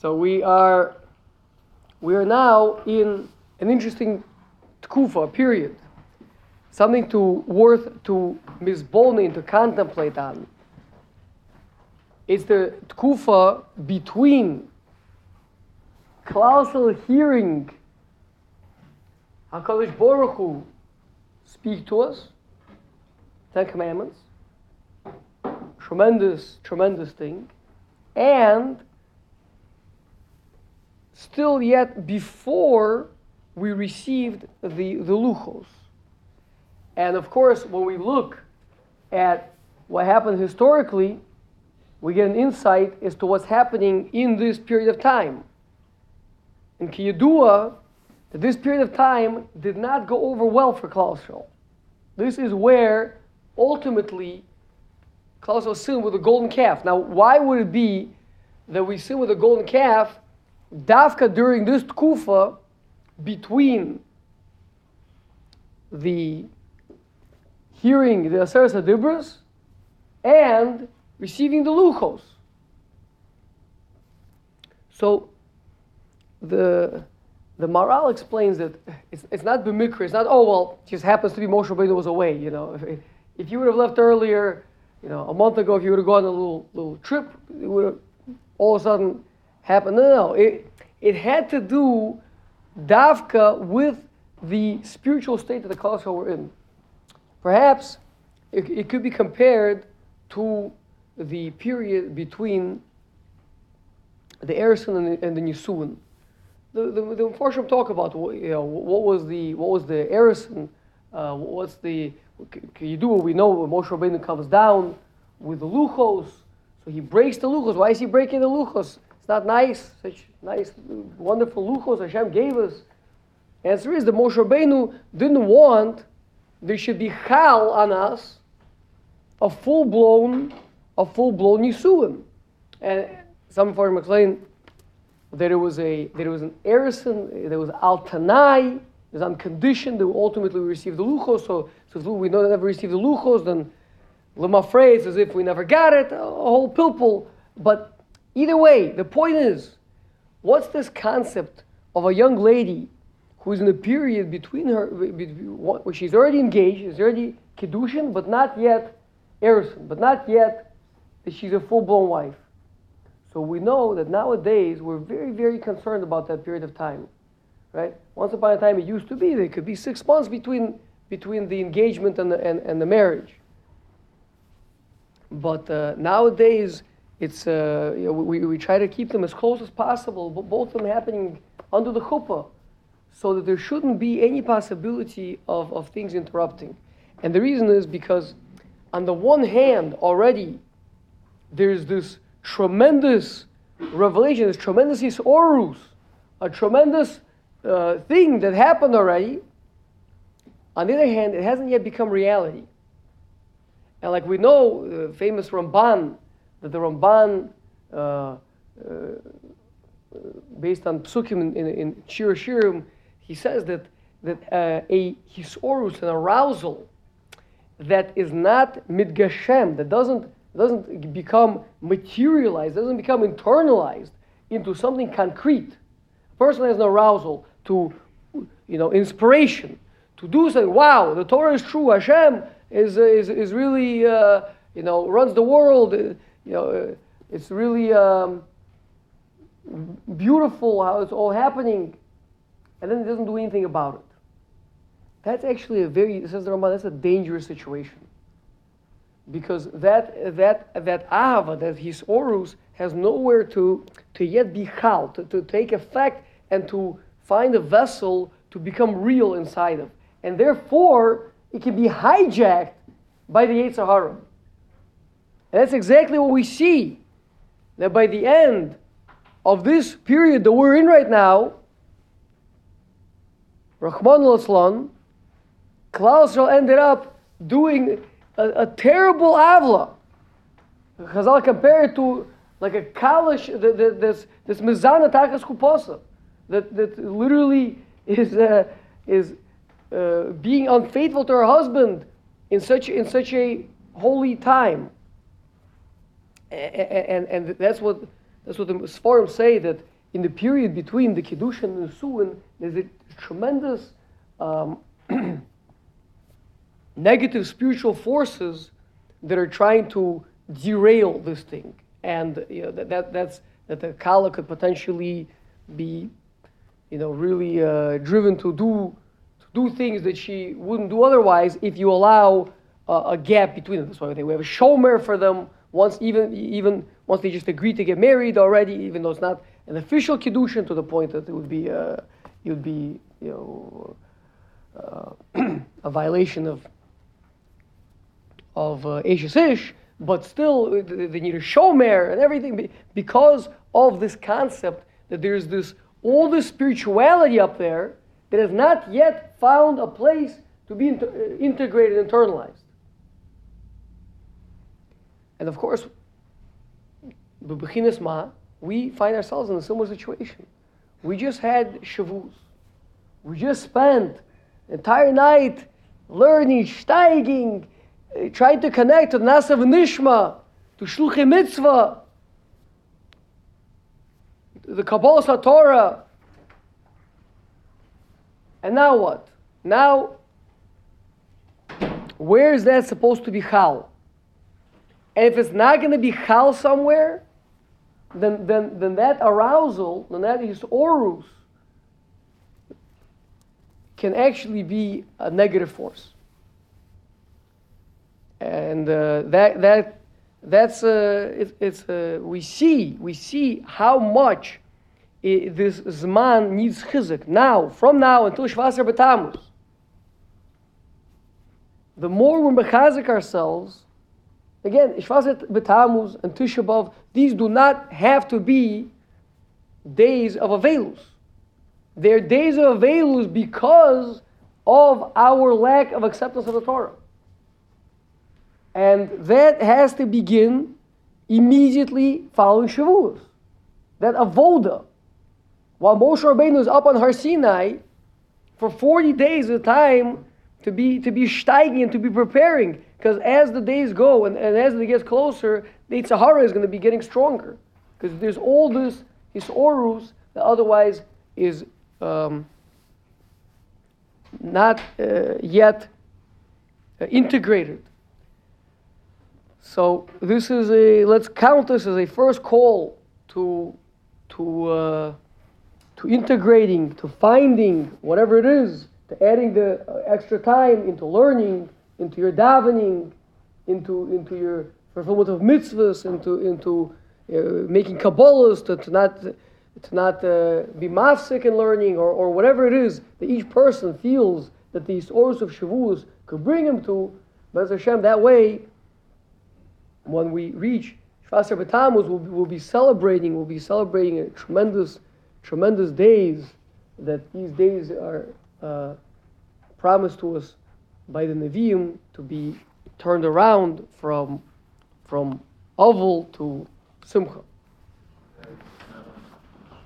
So we are we are now in an interesting tkufa period, something to worth to misbonin to contemplate on. It's the tkufa between Klal Yisroel hearing Hakadosh Baruch Hu speak to us, Ten Commandments, tremendous, tremendous thing, and still yet before we received the, the luchos. And of course, when we look at what happened historically, we get an insight as to what's happening in this period of time. In Kayadua, this period of time did not go over well for Klal Yisroel. This is where ultimately Klal Yisroel sinned with a golden calf. Now, why would it be that we sin with a golden calf Dafka during this tkufa between the hearing the Aseres Hadibros and receiving the Luchos. So the the Maharal explains that it's, it's not b'mikreh, it's not, oh, well, it just happens to be Moshe Rabbeinu was away, you know. If, if you would have left earlier, you know, a month ago, if you would have gone on a little, little trip, it would have all of a sudden happened. No, no. It, it had to do davka with the spiritual state that the culture we're in. Perhaps it, it could be compared to the period between the Erusin and the, and the the the, the talk about you know what was the what was the Erusin, uh, what's the can you do what we know Moshe Rabbeinu comes down with the luchos, so he breaks the luchos. Why is he breaking the luchos? Not nice, such nice, wonderful luchos Hashem gave us. Answer is the Moshe Rabbeinu didn't want there should be chal on us, a full blown, a full blown nisuin, and some of them explain that it was a that it was an erusin, there was al tanai, it was on condition that ultimately we receive the luchos. So, so if we know never received the luchos, then lema phrase as if we never got it, a whole pilpul. But either way, the point is, what's this concept of a young lady who's in a period between her, where she's already engaged, she's already kedushin, but not yet erusin, but not yet that she's a full-blown wife. So we know that nowadays we're very, very concerned about that period of time, right? Once upon a time it used to be, there could be six months between, between the engagement and the, and, and the marriage. But uh, nowadays, it's, uh, you know, we, we try to keep them as close as possible, but both of them happening under the chuppah, so that there shouldn't be any possibility of, of things interrupting. And the reason is because, on the one hand, already there's this tremendous revelation, this tremendous isorus, a tremendous uh, thing that happened already. On the other hand, it hasn't yet become reality. And like we know, the famous Ramban, that the Ramban, uh, uh, based on psukim in, in, in Shir Shirim, he says that, that uh, a hisorus, an arousal, that is not misgashem, that doesn't doesn't become materialized, doesn't become internalized into something concrete. A person has an arousal to, you know, inspiration to do something. Wow, the Torah is true. Hashem is is, is really, uh, you know, runs the world. You know, uh, it's really um, beautiful how it's all happening, and then it doesn't do anything about it. That's actually a very, says the Ramban, that's a dangerous situation because that that that ahava, that hisorus has nowhere to to yet be chal, to, to take effect and to find a vessel to become real inside of, and therefore it can be hijacked by the Yetzer Hara. And that's exactly what we see. That by the end of this period that we're in right now, Rahman al Klaus ended up doing a, a terrible avla. Chazal compare it to like a kalish, this this mizana takas kuposa, that that literally is uh, is uh, being unfaithful to her husband in such in such a holy time. And, and, that's what That's what the Sforim say that in the period between the Kiddushin and the Suin, there's a tremendous um, negative spiritual forces that are trying to derail this thing. And you know, that, that, that's, that the Kala could potentially be, you know, really uh, driven to do, to do things that she wouldn't do otherwise if you allow uh, a gap between them. That's why we have a shomer for them once even, even once they just agree to get married already, even though it's not an official kiddushin to the point that it would be, uh, it would be, you know, uh, a violation of of uh, Ish, but still they need a shomer and everything because of this concept that there's this all this spirituality up there that has not yet found a place to be inter- uh, integrated, internalized. And of course, ma, we find ourselves in a similar situation. We just had Shavuos. We just spent entire night learning, steiging, eh, trying to connect to Naaseh V'nishma, to Shluchim Mitzvah, the Kabbalah Torah. And now what? Now, where is that supposed to be chal? And if it's not going to be chal somewhere, then, then, then that arousal, then that is orus, can actually be a negative force and uh, that that that's uh, it, it's uh, we see we see how much it, this zman needs chizuk now from now until Shivasar B'Tammuz. The more we mechazik ourselves, again Shivasar B'Tammuz and Tisha B'av, these do not have to be days of avelus. They're days of avelus because of our lack of acceptance of the Torah. And that has to begin immediately following Shavuos. That avoda. While Moshe Rabbeinu is up on Har Sinai for 40 days of time to be to be steiging and to be preparing. Because as the days go and, and as it gets closer, the Sahara is going to be getting stronger. Because there's all this hisorus that otherwise is um, not uh, yet uh, integrated. So this is a let's count this as a first call to to uh, to integrating, to finding whatever it is, to adding the uh, extra time into learning, into your davening, into into your fulfillment of mitzvahs, into into uh, making kabbalas, to, to not to not uh, be mafsik in learning, or, or whatever it is that each person feels that these orders of Shavuos could bring him to. But Hashem, that way when we reach Shivasar B'Tammuz, we'll, we'll be celebrating, we'll be celebrating a tremendous, tremendous days that these days are uh, promised to us by the Nevi'im to be turned around from, from Oval to Simcha.